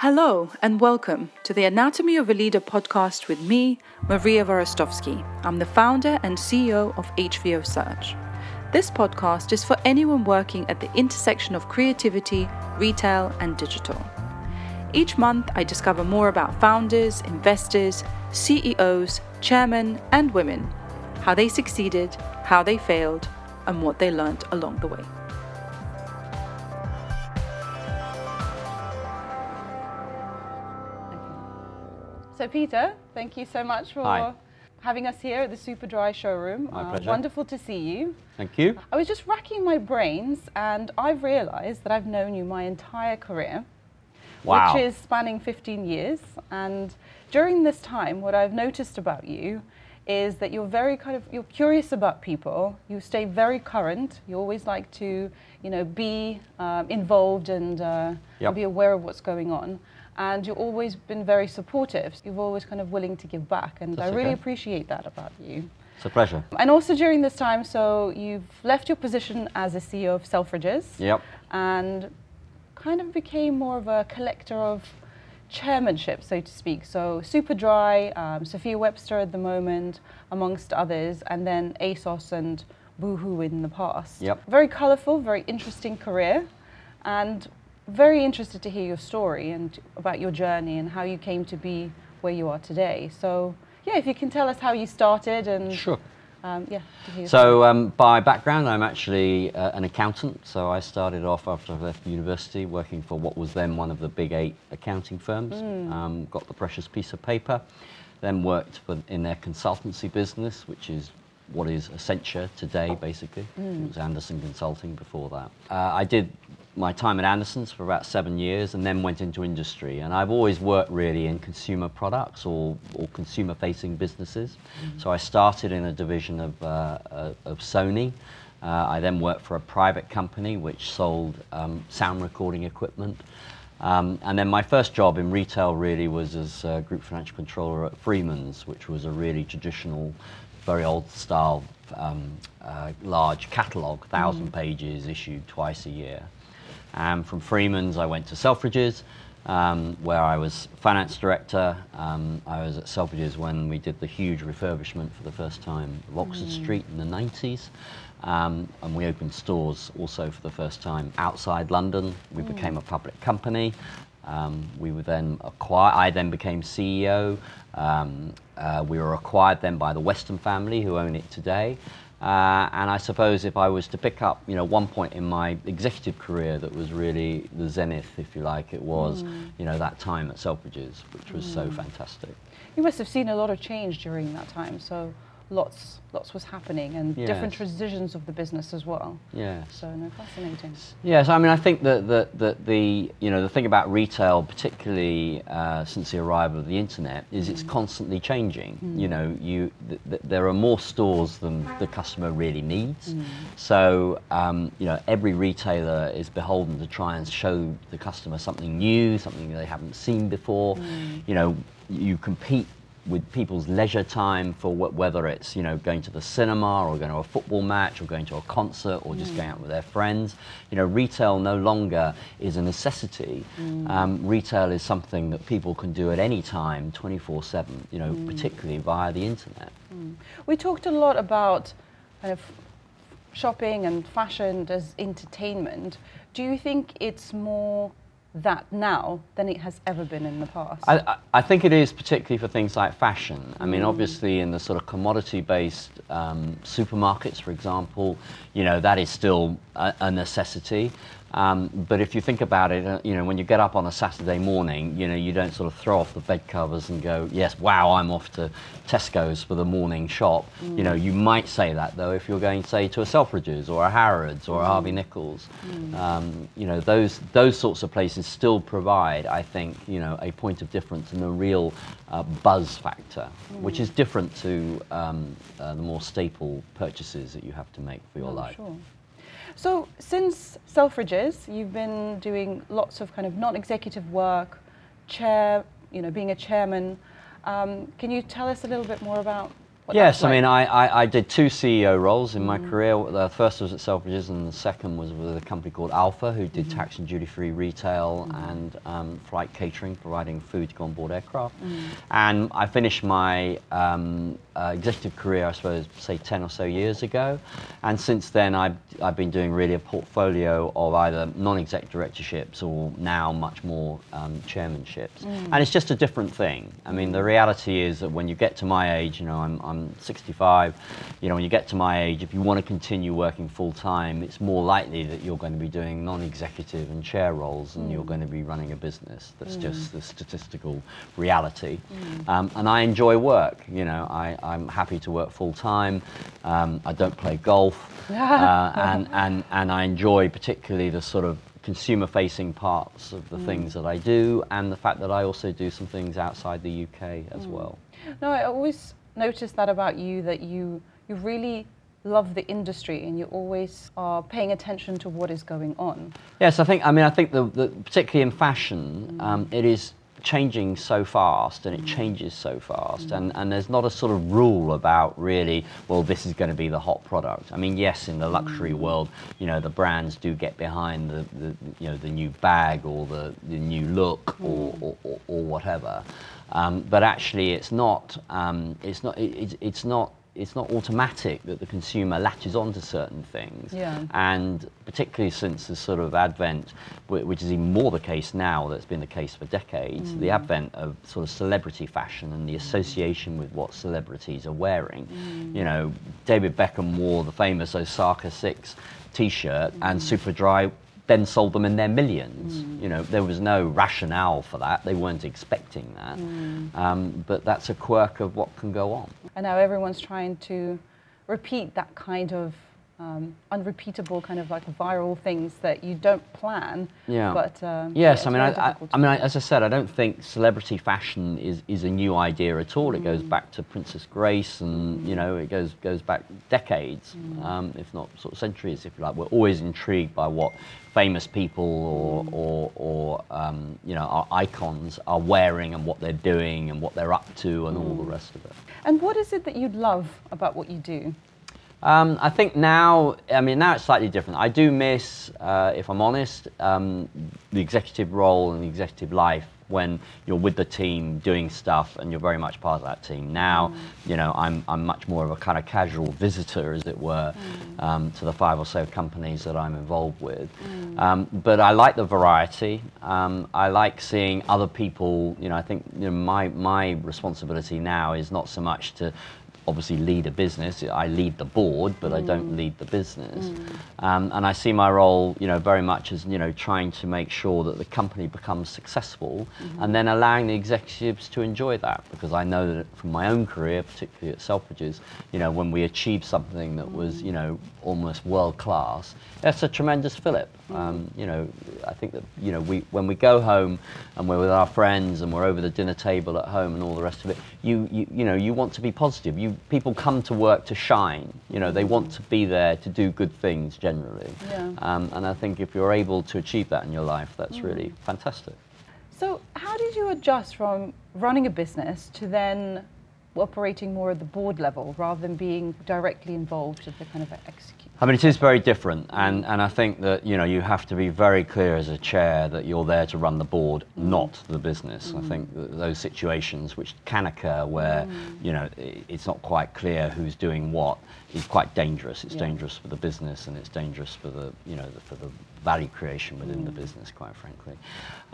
Hello and welcome to the Anatomy of a Leader podcast with me, Maria Hvorostovsky. I'm the founder and CEO of HVO Search. This podcast is for anyone working at the intersection of creativity, retail, and digital. Each month, I discover more about founders, investors, CEOs, chairmen, and women, how they succeeded, how they failed, and what they learned along the way. So, Peter, thank you so much for Hi. having us here at the Superdry showroom. My Uh, pleasure. Wonderful to see you. Thank you. I was just racking my brains and I've realized that I've known you my entire career, Wow. which is spanning 15 years. And during this time, what I've noticed about you is that you're very kind of you're curious about people. You stay very current. You always like to, you know, be um, involved and uh, Yep. be aware of what's going on. And you've always been very supportive. You've always kind of willing to give back, and That's I really okay. appreciate that about you. It's a pleasure. And also during this time, so you've left your position as a CEO of Selfridges Yep. and kind of became more of a collector of chairmanship, so to speak. So Superdry, um, Sophia Webster at the moment, amongst others, and then ASOS and Boohoo in the past. Yep. Very colourful, very interesting career, and very interested to hear your story and about your journey and how you came to be where you are today. So, yeah, if you can tell us how you started and Sure. um, yeah. to hear your So, um, by background, I'm actually uh, an accountant. So, I started off after I left university working for what was then one of the big eight accounting firms. Um, got the precious piece of paper, then worked for, in their consultancy business, which is what is Accenture today, basically. It was Andersen Consulting before that. Uh, I did my time at Andersen's for about seven years and then went into industry. And I've always worked really in consumer products or, or consumer facing businesses. So I started in a division of, uh, uh, of Sony. Uh, I then worked for a private company which sold um, sound recording equipment. Um, and then my first job in retail really was as uh, group financial controller at Freeman's, which was a really traditional, very old style, um, uh, large catalogue, 1,000 pages issued twice a year. And from Freeman's, I went to Selfridges, um, where I was finance director. Um, I was at Selfridges when we did the huge refurbishment for the first time of Oxford Street in the 90s. Um, and we opened stores also for the first time outside London. We became a public company. Um, we were then acquired. I then became CEO. Um, uh, we were acquired then by the Weston family, who own it today. Uh, and I suppose if I was to pick up, you know, one point in my executive career that was really the zenith, if you like, it was, you know, that time at Selfridges, which was so fantastic. You must have seen a lot of change during that time, so lots, lots was happening and different transitions of the business as well. Yes. So no, fascinating. Yes, I mean, I think that, that, that the you know the thing about retail, particularly uh, since the arrival of the internet, is it's constantly changing. You know, you th- th- there are more stores than the customer really needs. So um, you know, every retailer is beholden to try and show the customer something new, something they haven't seen before. You know, you compete with people's leisure time for wh- whether it's you know going to the cinema or going to a football match or going to a concert or just mm. going out with their friends. You know, retail no longer is a necessity. Mm. Um, retail is something that people can do at any time, 24/7. You know, mm. particularly via the internet. We talked a lot about kind of shopping and fashion as entertainment. Do you think it's more that now than it has ever been in the past? I, I- think it is particularly for things like fashion. I mean, obviously, in the sort of commodity-based um, supermarkets, for example, you know that is still a, a necessity. Um, but if you think about it, uh, you know, when you get up on a Saturday morning, you know, you don't sort of throw off the bed covers and go, "Yes, wow, I'm off to Tesco's for the morning shop." You know, you might say that though if you're going, say, to a Selfridges or a Harrods or a Harvey Nichols. Um, you know, those those sorts of places still provide, I think, you know, a point of difference and a real uh, buzz factor, which is different to um, uh, the more staple purchases that you have to make for your Oh, life. Sure. So since Selfridges, you've been doing lots of kind of non-executive work, chair, you know, being a chairman. Um, can you tell us a little bit more about what Yes, that's I mean. I, I, I did two CEO roles in Mm. my career. The first was at Selfridges, and the second was with a company called Alpha, who did Mm-hmm. tax and duty-free retail and um, flight catering, providing food to go on board aircraft. Mm. And I finished my um, uh, executive career, I suppose, say 10 or so years ago. And since then, I've, I've been doing really a portfolio of either non-exec directorships or now much more um, chairmanships. Mm. And it's just a different thing. I mean, the reality is that when you get to my age, you know, I'm, I'm 65, you know, when you get to my age, if you want to continue working full time, it's more likely that you're going to be doing non-executive and chair roles and you're going to be running a business. That's just the statistical reality. Um, and I enjoy work, you know, I, I'm happy to work full time. Um, I don't play golf. uh, and, and, and I enjoy particularly the sort of consumer facing parts of the things that I do and the fact that I also do some things outside the UK as well. No, I always noticed that about you that you you really love the industry and you always are paying attention to what is going on. Yes, I think. I mean, I think the, the particularly in fashion, um, it is changing so fast and it changes so fast, and, and there's not a sort of rule about really. Well, this is going to be the hot product. I mean, yes, in the luxury world, you know, the brands do get behind the, the you know the new bag or the, the new look or, or, or, or whatever, um, but actually, it's not. Um, it's not. It, it's it's not. It's not automatic that the consumer latches onto certain things. Yeah. and particularly since the sort of advent, which is even more the case now, that's been the case for decades, the mm. advent of sort of celebrity fashion and the mm. association with what celebrities are wearing. Mm. You know, David Beckham wore the famous Osaka 6 t-shirt and Superdry then sold them in their millions. You know, there was no rationale for that. They weren't expecting that. Um, but that's a quirk of what can go on. And now everyone's trying to repeat that kind of um, unrepeatable kind of like viral things that you don't plan. Yeah. But um, Yes, yeah, I mean, I, I, I mean, I, as I said, I don't think celebrity fashion is, is a new idea at all. It goes Mm. back to Princess Grace, and you know, it goes goes back decades, Mm. um, if not sort of centuries, if you like. We're always intrigued by what famous people or Mm. or, or um, you know our icons are wearing and what they're doing and what they're up to and all Mm. the rest of it. And what is it that you love about what you do? Um, I think now, I mean, now it's slightly different. I do miss, uh, if I'm honest, um, the executive role and the executive life when you're with the team doing stuff and you're very much part of that team. Now, you know, I'm, I'm much more of a kind of casual visitor, as it were, um, to the five or so companies that I'm involved with. Um, but I like the variety. Um, I like seeing other people, you know, I think you know, my, my responsibility now is not so much to obviously lead a business. I lead the board, but I don't mm. lead the business. Mm. Um, and I see my role, you know, very much as you know trying to make sure that the company becomes successful, mm-hmm. and then allowing the executives to enjoy that. Because I know that from my own career, particularly at Selfridges, you know, when we achieved something that was, mm. you know, almost world class, that's a tremendous fillip. Um, you know, I think that you know we when we go home and we're with our friends and we're over the dinner table at home and all the rest of it, you you, you know you want to be positive. You people come to work to shine. You know, they want to be there to do good things generally. Yeah. Um, and I think if you're able to achieve that in your life, that's really fantastic. So, how did you adjust from running a business to then operating more at the board level rather than being directly involved at the kind of execute? I mean, it is very different, and, and I think that you know you have to be very clear as a chair that you're there to run the board, not the business. I think that those situations which can occur where you know it's not quite clear who's doing what is quite dangerous. It's Yeah. dangerous for the business, and it's dangerous for the you know the, for the value creation within the business, quite frankly.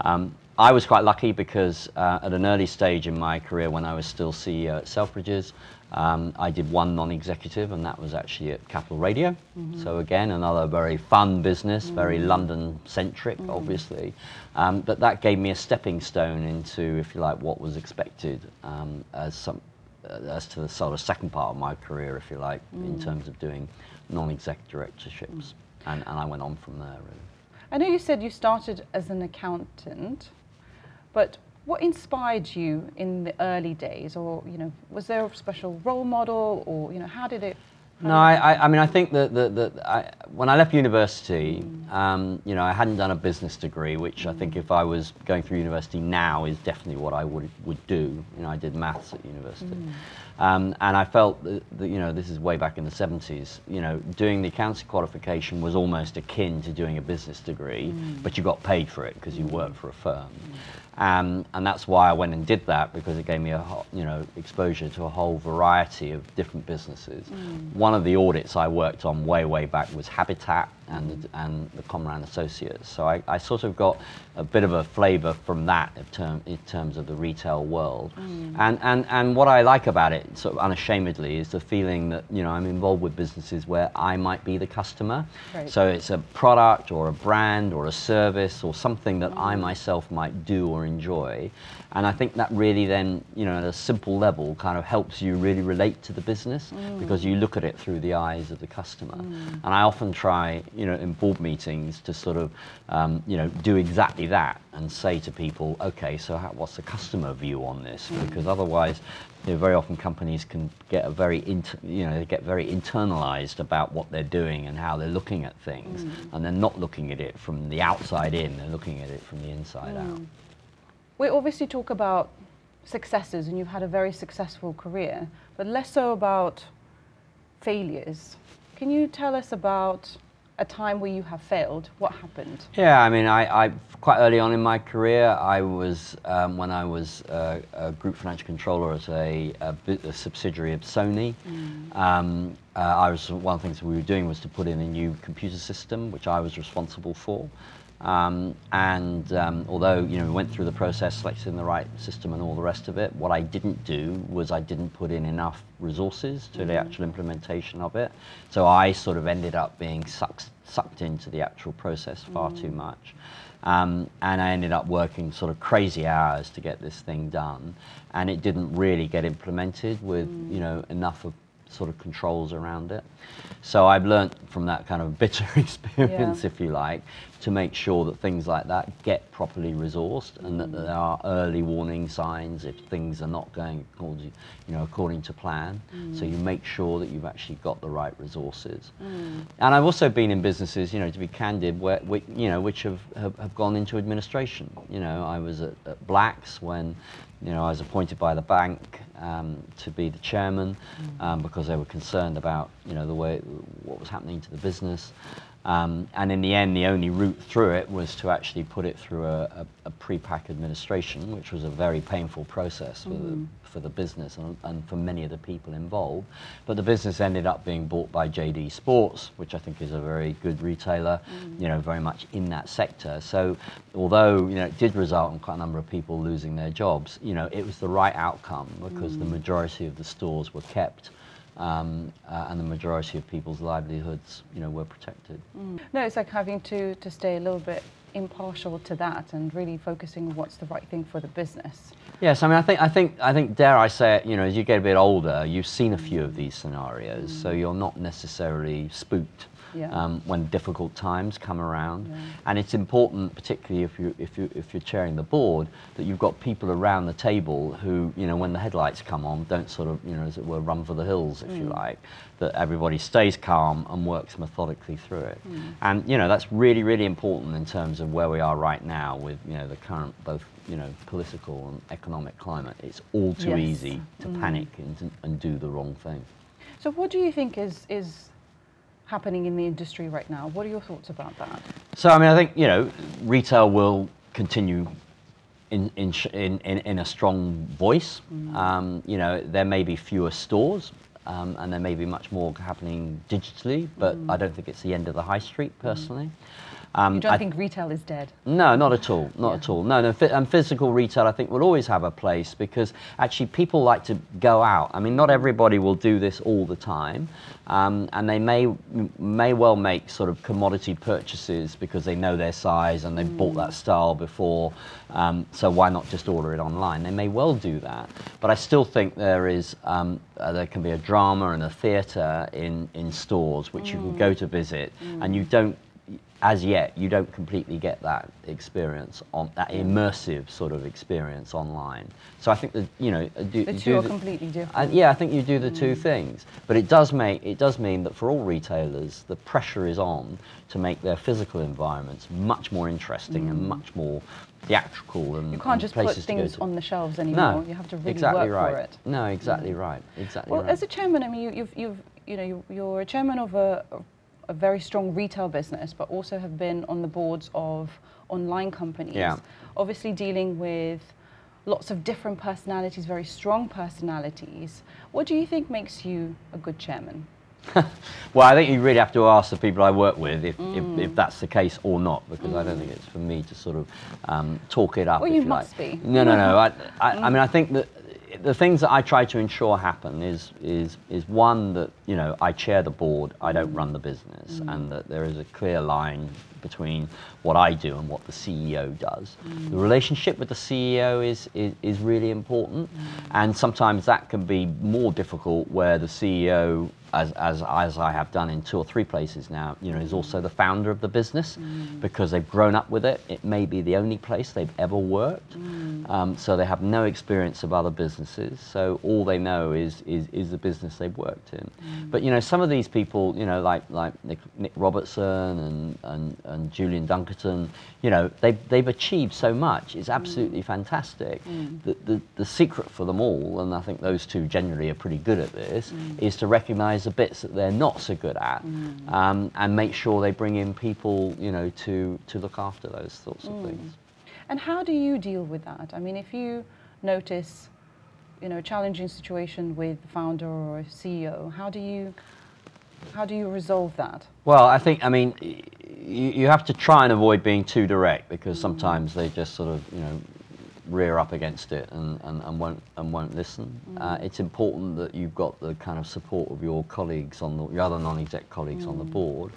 Um, I was quite lucky because uh, at an early stage in my career, when I was still CEO at Selfridges, um, I did one non-executive, and that was actually at Capital Radio. So again, another very fun business, very London-centric, obviously. Um, but that gave me a stepping stone into, if you like, what was expected um, as some uh, as to the sort of second part of my career, if you like, in terms of doing non-exec directorships. And, and I went on from there, really. I know you said you started as an accountant, but what inspired you in the early days, or you know, was there a special role model, or you know, how did it? how No, did- I, I, mean, I think that, that, that I, when I left university, mm. um, you know, I hadn't done a business degree, which I think mm. if I was going through university now is definitely what I would, would do. You know, I did maths at university. Mm. Um, and I felt that, that, you know, this is way back in the 70s, you know, doing the accounting qualification was almost akin to doing a business degree, mm. but you got paid for it because you worked for a firm. Mm. Um, and that's why I went and did that because it gave me a you know exposure to a whole variety of different businesses. Mm. One of the audits I worked on way way back was Habitat and and the Conran Associates. So I, I, sort of got a bit of a flavour from that in, term, in, terms of the retail world. Mm. And, and and what I like about it, sort of unashamedly, is the feeling that you know I'm involved with businesses where I might be the customer. Right. So it's a product or a brand or a service or something that I mm. myself might do or enjoy. And I think that really then, you know, at a simple level kind of helps you really relate to the business mm. because you look at it through the eyes of the customer. Mm. And I often try, you know, in board meetings to sort of, um, you know, do exactly that and say to people, okay, so how, what's the customer view on this? Mm. Because otherwise, you know, very often companies can get a very, you know, they get very internalized about what they're doing and how they're looking at things, mm. and they're not looking at it from the outside in; they're looking at it from the inside mm. out. We obviously talk about successes, and you've had a very successful career, but less so about failures. Can you tell us about a time where you have failed? What happened? Yeah, I mean, I, I quite early on in my career, I was um, when I was uh, a group financial controller at a, a, a subsidiary of Sony. Mm. Um, uh, I was one of the things we were doing was to put in a new computer system, which I was responsible for. Um, and um, although you know we went through the process, selecting the right system and all the rest of it, what I didn't do was I didn't put in enough resources to mm-hmm. the actual implementation of it. So I sort of ended up being sucked sucked into the actual process far mm. too much. Um, and I ended up working sort of crazy hours to get this thing done, and it didn't really get implemented with mm. you know enough of sort of controls around it. So I've learnt from that kind of bitter experience, yeah. if you like, to make sure that things like that get properly resourced and that there are early warning signs if things are not going according, you know, according to plan. Mm. So you make sure that you've actually got the right resources. Mm. And I've also been in businesses, you know, to be candid, where, you know, which have, have, have gone into administration. You know, I was at, at Blacks when you know, I was appointed by the bank um, to be the chairman mm. um, because they were concerned about, you know, the way what was happening to the business. Um, and in the end, the only route through it was to actually put it through a, a, a pre-pack administration, which was a very painful process for, mm. the, for the business and, and, for many of the people involved. But the business ended up being bought by JD Sports, which I think is a very good retailer, mm. you know, very much in that sector. So although, you know, it did result in quite a number of people losing their jobs, you know, it was the right outcome because mm. the majority of the stores were kept um, uh, and the majority of people's livelihoods, you know, were protected. Mm. No, it's like having to, to stay a little bit impartial to that and really focusing on what's the right thing for the business. Yes, I mean, I think, I think, I think, dare I say it, you know, as you get a bit older, you've seen a few of these scenarios, mm. so you're not necessarily spooked yeah. um, when difficult times come around. Yeah. And it's important, particularly if you if you if you're chairing the board, that you've got people around the table who, you know, when the headlights come on, don't sort of, you know, as it were, run for the hills, if mm. you like. That everybody stays calm and works methodically through it. Mm. And you know, that's really really important in terms of where we are right now with you know the current both you know political and economic climate. It's all too yes. easy to mm. panic and, and do the wrong thing. So, what do you think is is happening in the industry right now. What are your thoughts about that? So, I mean, I think, you know, retail will continue in, in, in, in a strong voice. Mm. Um, you know, there may be fewer stores um, and there may be much more happening digitally, but mm. I don't think it's the end of the high street, mm. personally. Mm. Um, you don't I, think retail is dead? No, not at all. Not yeah. at all. No, no. And physical retail, I think, will always have a place because actually people like to go out. I mean, not everybody will do this all the time, um, and they may may well make sort of commodity purchases because they know their size and they've mm. bought that style before. Um, so why not just order it online? They may well do that, but I still think there is um, uh, there can be a drama and a theatre in in stores which mm. you can go mm. to visit, mm. and you don't as yet, you don't completely get that experience on that immersive sort of experience online. So I think that you know, uh, do, The do two are completely different. uh, yeah, I think you do the two things, but it does make it does mean that for all retailers, the pressure is on to make their physical environments much more interesting and much more theatrical and You can't and just put places to go things on the shelves anymore. No, You have to really exactly work right. for it. No, exactly right. Exactly Well, right. as a chairman, I mean, you, you've, you've, you know, you're a chairman of a, a very strong retail business, but also have been on the boards of online companies. Yeah. Obviously, dealing with lots of different personalities, very strong personalities. What do you think makes you a good chairman? Well, I think you really have to ask the people I work with if, Mm. if, if that's the case or not, because I don't think it's for me to sort of um, talk it up. Well, you you must like. be. Mm. No, no, no. I, I, I mean, I think that the things that I try to ensure happen is is is one that you know I chair the board, I don't run the business, Mm. and that there is a clear line between what I do and what the CEO does. Mm. The relationship with the CEO is, is, is really important, mm. and sometimes that can be more difficult where the CEO, as, as, as I have done in two or three places now, you know, is mm. also the founder of the business mm. because they've grown up with it. It may be the only place they've ever worked, um, so they have no experience of other businesses. So all they know is, is, is the business they've worked in. But you know, some of these people, you know, like like Nick, Nick Robertson and, and, and Julian Dunkerton, you know, they've, they've achieved so much. It's mm. absolutely fantastic. Mm. The, the, the secret for them all, and I think those two generally are pretty good at this, mm. is to recognise the bits that they're not so good at um, and make sure they bring in people, you know, to, to look after those sorts of things. And how do you deal with that? I mean, if you notice, you know, a challenging situation with the founder or a CEO, how do you, how do you resolve that? Well, I think, I mean, you, you have to try and avoid being too direct because mm. sometimes they just sort of, you know, rear up against it and, and, and won't and won't listen. Mm. Uh, it's important that you've got the kind of support of your colleagues on the your other non-exec colleagues on the mm. board,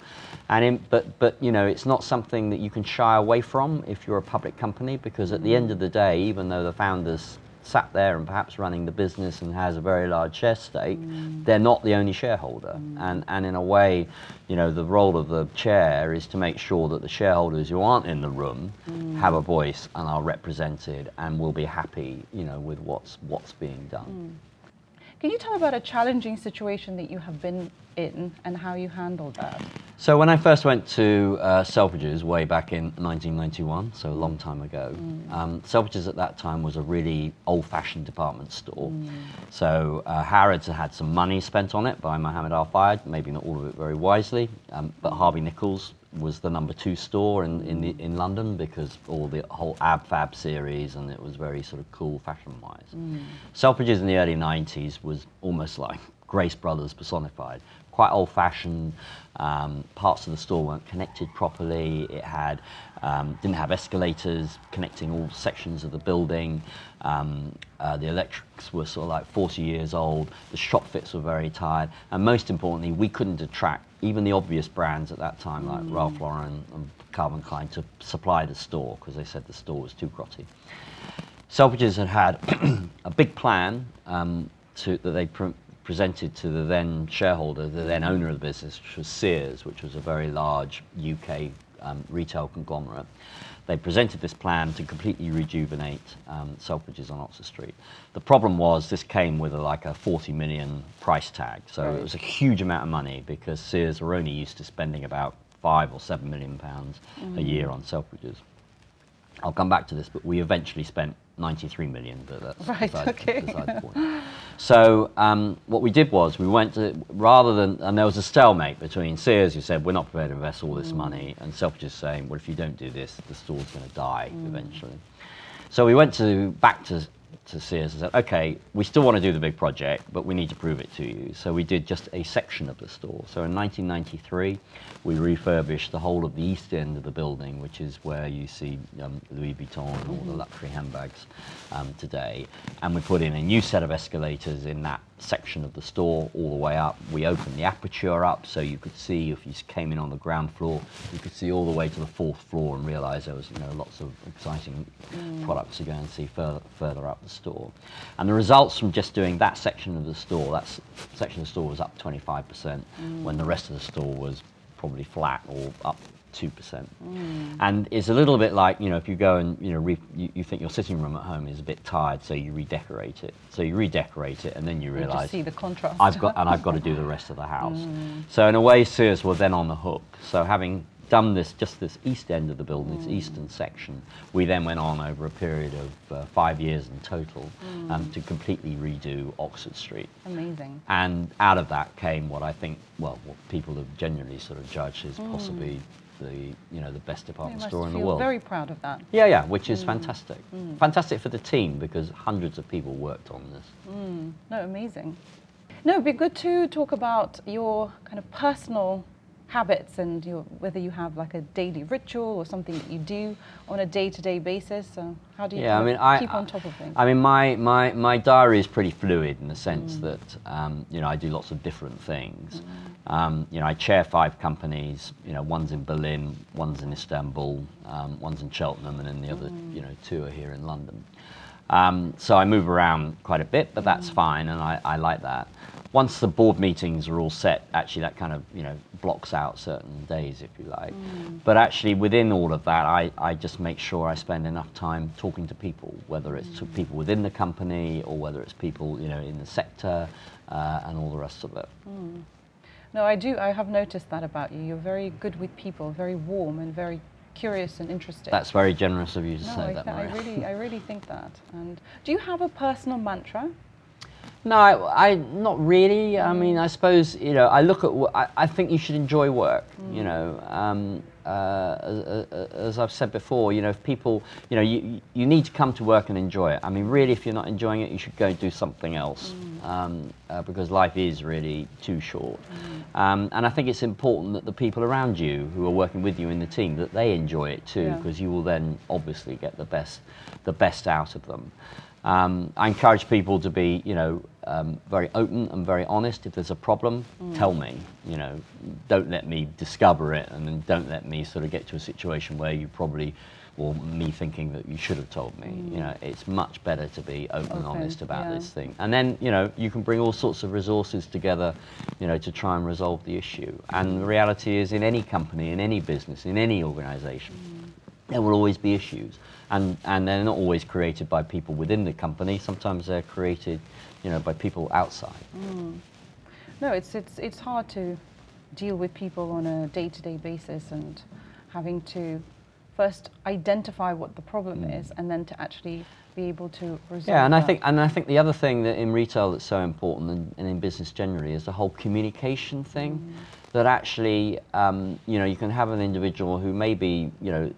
and in, but but you know it's not something that you can shy away from if you're a public company because at the end of the day, even though the founders sat there and perhaps running the business and has a very large share stake, mm. they're not the only shareholder. Mm. And, and in a way, you know, the role of the chair is to make sure that the shareholders who aren't in the room mm. have a voice and are represented and will be happy, you know, with what's, what's being done. Can you tell about a challenging situation that you have been in and how you handled that? So when I first went to uh, Selfridges way back in 1991, so a long time ago, um, Selfridges at that time was a really old-fashioned department store. So uh, Harrods had had some money spent on it by Mohamed Al Fayed, maybe not all of it very wisely, um, but Harvey Nichols was the number two store in, in, the, in London because all the whole Ab Fab series and it was very sort of cool fashion-wise. Selfridges in the early 90s was almost like Grace Brothers personified. Quite old-fashioned. Um, parts of the store weren't connected properly. It had um, didn't have escalators connecting all sections of the building. Um, uh, the electrics were sort of like 40 years old. The shop fits were very tired, and most importantly, we couldn't attract even the obvious brands at that time like Ralph Lauren and Calvin Klein to supply the store because they said the store was too grotty. Selfridges had had a big plan um, to, that they pre- presented to the then shareholder, the then owner of the business, which was Sears, which was a very large UK um, retail conglomerate. They presented this plan to completely rejuvenate um, Selfridges on Oxford Street. The problem was this came with a, like a 40 million price tag, so Right. it was a huge amount of money because Sears were only used to spending about five or seven million pounds a year on Selfridges. I'll come back to this, but we eventually spent 93 million, but that's Right, beside, okay. beside the point. So um, what we did was we went to, rather than, and there was a stalemate between Sears who said, we're not prepared to invest all this money, and Selfridges saying, well, if you don't do this, the store's going to die eventually. So we went to back to, to Sears and said, okay, we still want to do the big project, but we need to prove it to you. So we did just a section of the store. So in 1993, we refurbished the whole of the east end of the building, which is where you see um, Louis Vuitton and all the luxury handbags um, today. And we put in a new set of escalators in that section of the store all the way up. We opened the aperture up so you could see if you came in on the ground floor, you could see all the way to the fourth floor and realize there was you know lots of exciting products to go and see further further up the store. And the results from just doing that section of the store, that section of the store was up 25% mm. when the rest of the store was probably flat or up 2%. Mm. And it's a little bit like, you know, if you go and, you know, re- you, you think your sitting room at home is a bit tired, so you redecorate it. So you redecorate it and then you You realize see the contrast. I've got, and I've got to do the rest of the house. Mm. So in a way, Sears were then on the hook. So having done this, just this east end of the building, this eastern section, we then went on over a period of uh, five years in total mm. um, to completely redo Oxford Street. Amazing. And out of that came what I think, well, what people have genuinely sort of judged as mm. possibly the, you know, the best department store in the world. very proud of that. Yeah, yeah, which is mm. fantastic. Fantastic for the team because hundreds of people worked on this. No, amazing. No, it'd be good to talk about your kind of personal habits and your, whether you have like a daily ritual or something that you do on a day-to-day basis. So how do you Yeah, I mean, I keep on top of things? I mean, my, my, my diary is pretty fluid in the sense that um, you know I do lots of different things. Um, you know, I chair five companies. You know, one's in Berlin, one's in Istanbul, um, one's in Cheltenham, and then the other you know two are here in London. Um, so I move around quite a bit, but that's fine, and I, I like that. Once the board meetings are all set, actually that kind of you know blocks out certain days, if you like. But actually within all of that, I, I just make sure I spend enough time talking to people, whether it's to people within the company or whether it's people you know in the sector uh, and all the rest of it. no, I do. I have noticed that about you. You're very good with people, very warm and very curious and interested. That's very generous of you to no, say I, that, th- I really, I really think that. And do you have a personal mantra? No, I, I not really. I mean, I suppose you know. I look at. I, I think you should enjoy work. You know, um, uh, as, as I've said before, you know, if people, you know, you you need to come to work and enjoy it. I mean, really, if you're not enjoying it, you should go and do something else, um, uh, because life is really too short. Um, and I think it's important that the people around you who are working with you in the team that they enjoy it too, Yeah. because you will then obviously get the best, the best out of them. Um, I encourage people to be, you know, um, very open and very honest. If there's a problem, mm. tell me. You know, don't let me discover it, and then don't let me sort of get to a situation where you probably, or me thinking that you should have told me. You mm. know, it's much better to be open and honest about yeah. this thing. And then, you know, you can bring all sorts of resources together, you know, to try and resolve the issue. And the reality is, in any company, in any business, in any organisation, mm. there will always be issues. And, and they're not always created by people within the company. Sometimes they're created, you know, by people outside. Mm. No, it's it's it's hard to deal with people on a day-to-day basis and having to first identify what the problem mm. is and then to actually be able to resolve. Yeah, and I think and I think the other thing that in retail that's so important and, and in business generally is the whole communication thing. Mm. That actually, um, you know, you can have an individual who may be, you know,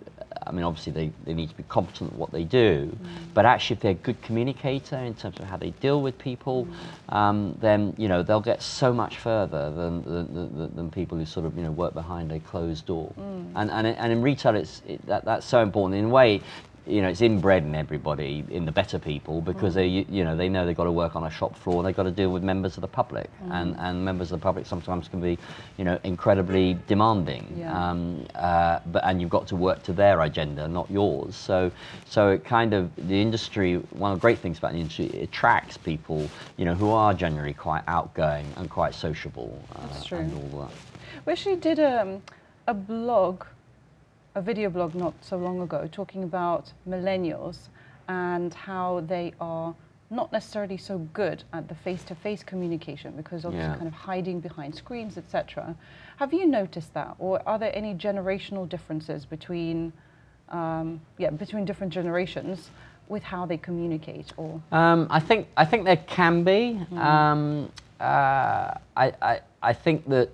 I mean, obviously they, they need to be competent at what they do, mm. but actually, if they're a good communicator in terms of how they deal with people, mm. um, then you know they'll get so much further than than, than, than people who sort of you know work behind a closed door. Mm. And, and and in retail, it's it, that that's so important. In a way you know, it's inbred in everybody, in the better people, because they, you know, they know they've got to work on a shop floor. They've got to deal with members of the public, and, and members of the public sometimes can be, you know, incredibly demanding. Yeah. Um, uh, but and you've got to work to their agenda, not yours. So, so it kind of the industry. One of the great things about the industry, it attracts people, you know, who are generally quite outgoing and quite sociable, uh, That's true. and all that. We actually did a, a blog, a video blog not so long ago, talking about millennials and how they are not necessarily so good at the face-to-face communication because obviously Yeah. kind of hiding behind screens, etc. Have you noticed that, or are there any generational differences between, um, yeah, between different generations with how they communicate? Or Um, I think I think there can be. Um, uh, I, I I think that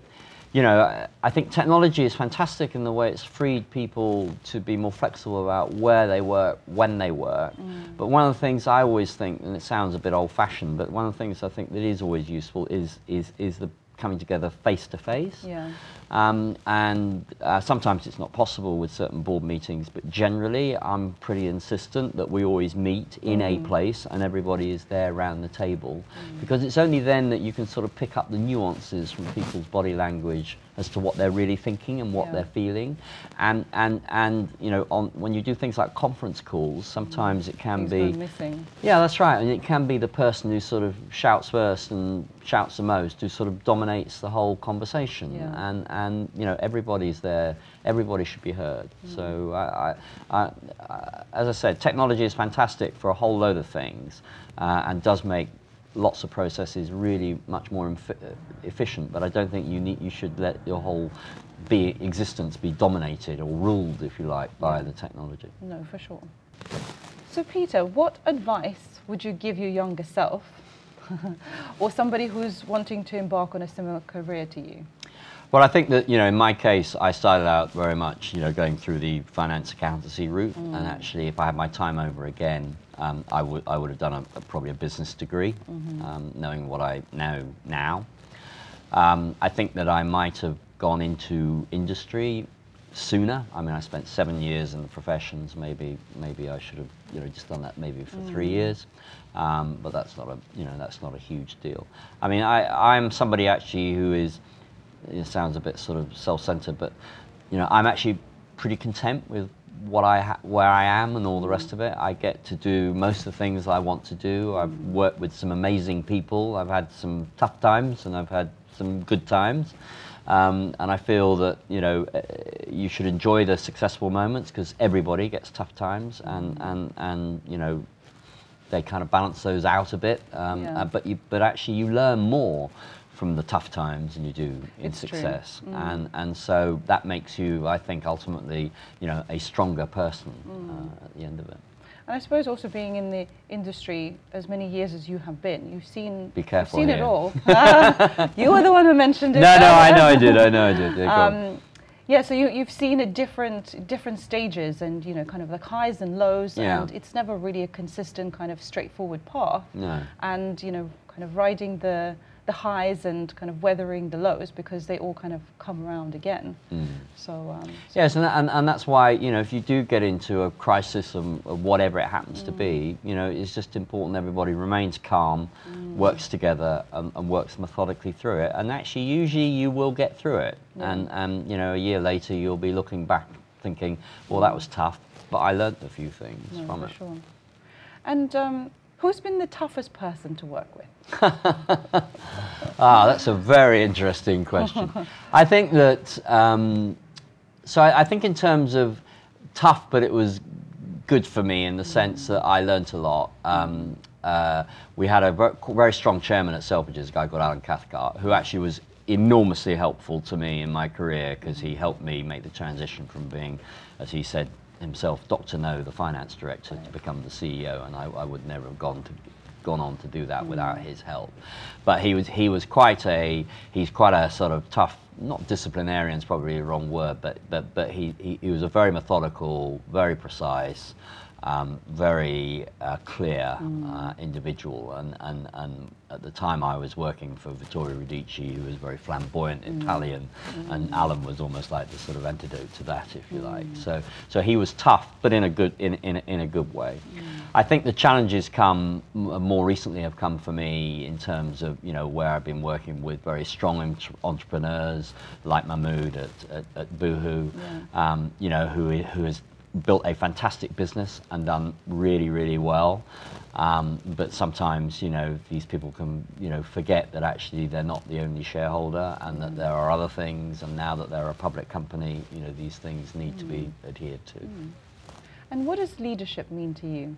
you know I- think technology is fantastic in the way it's freed people to be more flexible about where they work, when they work. Mm. But one of the things I always think, and it sounds a bit old-fashioned, but one of the things I think that is always useful is is is the coming together face to face. yeah, Um, and uh, sometimes it's not possible with certain board meetings, but generally I'm pretty insistent that we always meet in a place and everybody is there around the table because it's only then that you can sort of pick up the nuances from people's body language as to what they're really thinking and what Yeah. they're feeling. And, and, and you know, on, when you do things like conference calls, sometimes it can things be. missing. Yeah, that's right. And it can be the person who sort of shouts first and shouts the most, who sort of dominates the whole conversation, Yeah. and and you know everybody's there, everybody should be heard. So I, I, I, as I said, technology is fantastic for a whole load of things, uh, and does make lots of processes really much more uh, efficient. But I don't think you need you should let your whole be existence be dominated or ruled, if you like, by the technology. No, for sure. So, Peter, what advice would you give your younger self or somebody who's wanting to embark on a similar career to you? Well, I think that you know, in my case, I started out very much, you know, going through the finance accountancy route, and actually, if I had my time over again, um, I would I would have done a, a- probably a business degree, um, knowing what I know now. Um, I think that I might have gone into industry sooner. I mean, I spent seven years in the professions. Maybe, maybe I should have, you know, just done that maybe for three years. Um, but that's not a, you know, that's not a huge deal. I mean, I, I'm somebody actually who is, it sounds a bit sort of self-centered, but you know, I'm actually pretty content with what I ha- where I am and all the rest of it. I get to do most of the things I want to do. I've worked with some amazing people. I've had some tough times and I've had some good times. Um, and I feel that you know uh, you should enjoy the successful moments because everybody gets tough times, and, and, and you know they kind of balance those out a bit. Um, Yeah. uh, but you, but actually, you learn more from the tough times than you do in It's success, and and so that makes you, I think, ultimately, you know, a stronger person uh, at the end of it. And I suppose also being in the industry as many years as you have been, you've seen, Be careful you've seen it all. you were the one who mentioned it. No, no, I know I did, I know I did. Yeah. Um, yeah, so you, you've seen at different different stages and you know kind of like highs and lows, Yeah. and it's never really a consistent kind of straightforward path. No. And you know, kind of riding the the highs and kind of weathering the lows because they all kind of come around again. Mm. So, um, so Yes, and, and and that's why you know if you do get into a crisis of, whatever it happens to be, you know it's just important everybody remains calm, works together, and, and works methodically through it. And actually, usually you will get through it. Yeah. And and you know a year later you'll be looking back thinking, well that was tough, but I learnt a few things no, from for it. sure. And um, who's been the toughest person to work with? Ah, that's a very interesting question. I think that, um, so I, I think in terms of tough, but it was good for me in the sense that I learnt a lot. Um, uh, we had a ver- very strong chairman at Selfridges, a guy called Alan Cathcart, who actually was enormously helpful to me in my career because he helped me make the transition from being, as he said himself, Dr. No, the finance director, to become the CEO, and I, I would never have gone to gone on to do that hmm. without his help. But he was he was quite a he's quite a sort of tough not disciplinarian is probably the wrong word, but but but he, he, he was a very methodical, very precise, um, very uh, clear uh, individual. And, and and at the time I was working for Vittorio Radice, who was very flamboyant Italian, and Alan was almost like the sort of antidote to that, if you like. So so he was tough, but in a good in in in a good way. I think the challenges come m- more recently have come for me in terms of you know where I've been working with very strong entre- entrepreneurs like Mahmood at, at, at Boohoo, um, you know who who has built a fantastic business and done really really well. Um, but sometimes you know these people can you know forget that actually they're not the only shareholder and that there are other things. And now that they're a public company, you know these things need to be adhered to. And what does leadership mean to you?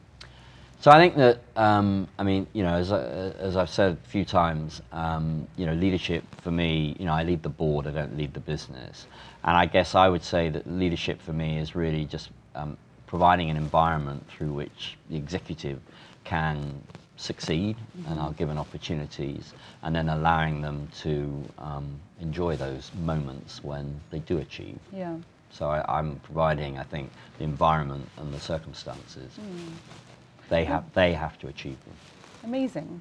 So I think that um, I mean you know as I, as I've said a few times um, you know leadership for me you know I lead the board I don't lead the business and I guess I would say that leadership for me is really just um, providing an environment through which the executive can succeed and are given opportunities and then allowing them to um, enjoy those moments when they do achieve. Yeah. So I, I'm providing, I think, the environment and the circumstances. They have, they have to achieve them. Amazing.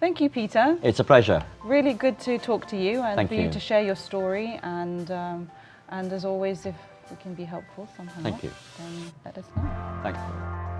Thank you, Peter. It's a pleasure. Really good to talk to you and Thank for you. you. to share your story. And um, and as always, if we can be helpful somehow, Thank you. then let us know. Thank you.